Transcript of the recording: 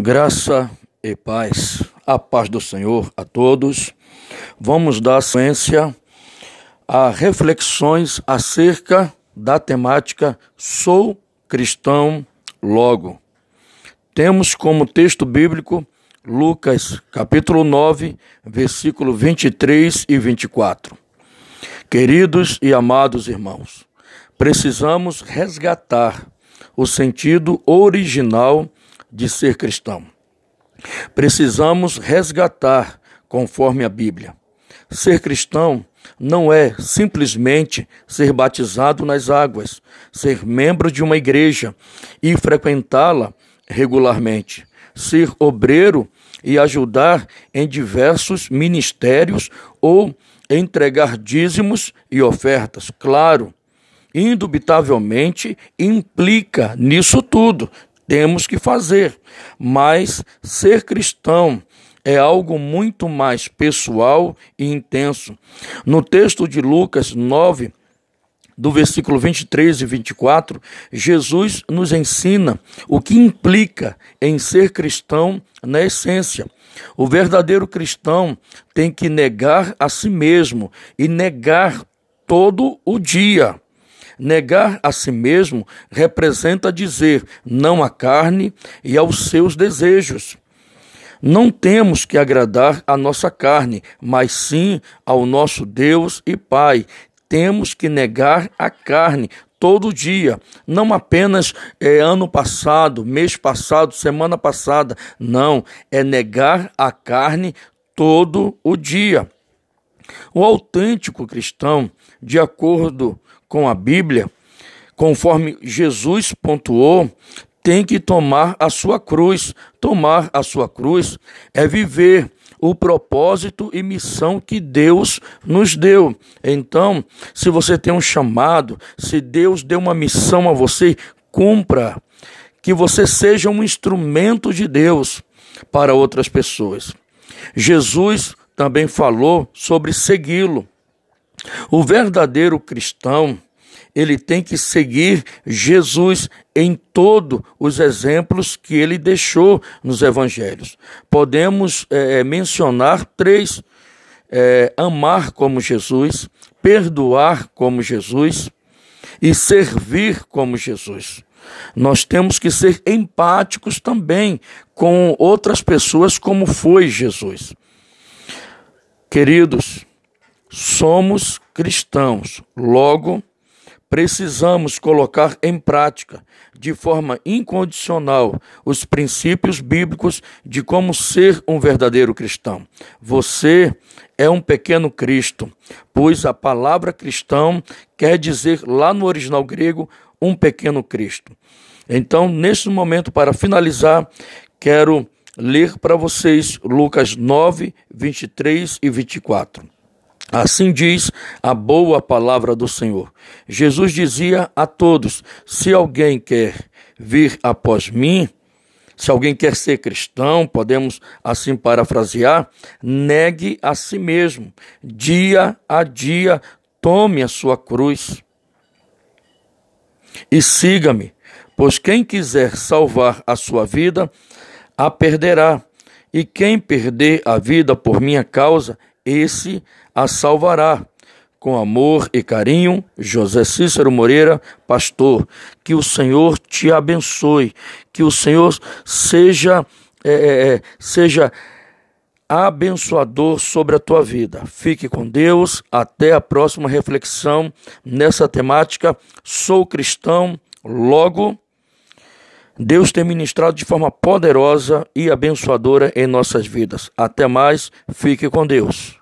Graça e paz, a paz do Senhor a todos. Vamos dar sequência a reflexões acerca da temática Sou cristão logo. Temos como texto bíblico Lucas, capítulo 9, versículo 23 e 24. Queridos e amados irmãos, precisamos resgatar o sentido original de ser cristão. Precisamos resgatar conforme a Bíblia. Ser cristão não é simplesmente ser batizado nas águas, ser membro de uma igreja e frequentá-la regularmente, ser obreiro e ajudar em diversos ministérios ou entregar dízimos e ofertas. Claro, indubitavelmente implica nisso tudo temos que fazer, mas ser cristão é algo muito mais pessoal e intenso. No texto de Lucas 9, do versículo 23 e 24, Jesus nos ensina o que implica em ser cristão na essência. O verdadeiro cristão tem que negar a si mesmo e negar todo o dia. Negar a si mesmo representa dizer não à carne e aos seus desejos. Não temos que agradar a nossa carne, mas sim ao nosso Deus e Pai. Temos que negar a carne todo dia, não apenas é, ano passado, mês passado, semana passada. Não, é negar a carne todo o dia. O autêntico cristão, de acordo com a Bíblia, conforme Jesus pontuou, tem que tomar a sua cruz. Tomar a sua cruz é viver o propósito e missão que Deus nos deu. Então, se você tem um chamado, se Deus deu uma missão a você, cumpra. Que você seja um instrumento de Deus para outras pessoas. Jesus também falou sobre segui-lo. O verdadeiro cristão, ele tem que seguir Jesus em todos os exemplos que ele deixou nos evangelhos. Podemos é, mencionar três: é, amar como Jesus, perdoar como Jesus e servir como Jesus. Nós temos que ser empáticos também com outras pessoas, como foi Jesus. Queridos, somos cristãos, logo, precisamos colocar em prática, de forma incondicional, os princípios bíblicos de como ser um verdadeiro cristão. Você é um pequeno Cristo, pois a palavra cristão quer dizer, lá no original grego, um pequeno Cristo. Então, neste momento, para finalizar, quero ler para vocês Lucas 9, 23 e 24. Assim diz a boa palavra do Senhor. Jesus dizia a todos: se alguém quer vir após mim, se alguém quer ser cristão, podemos assim parafrasear, negue a si mesmo, dia a dia, tome a sua cruz e siga-me, pois quem quiser salvar a sua vida, a perderá. E quem perder a vida por minha causa, esse a salvará. Com amor e carinho, José Cícero Moreira, pastor. Que o Senhor te abençoe, que o Senhor seja, é, é, é seja abençoador sobre a tua vida. Fique com Deus. Até a próxima reflexão nessa temática. Sou cristão, logo Deus tem ministrado de forma poderosa e abençoadora em nossas vidas. Até mais, fique com Deus.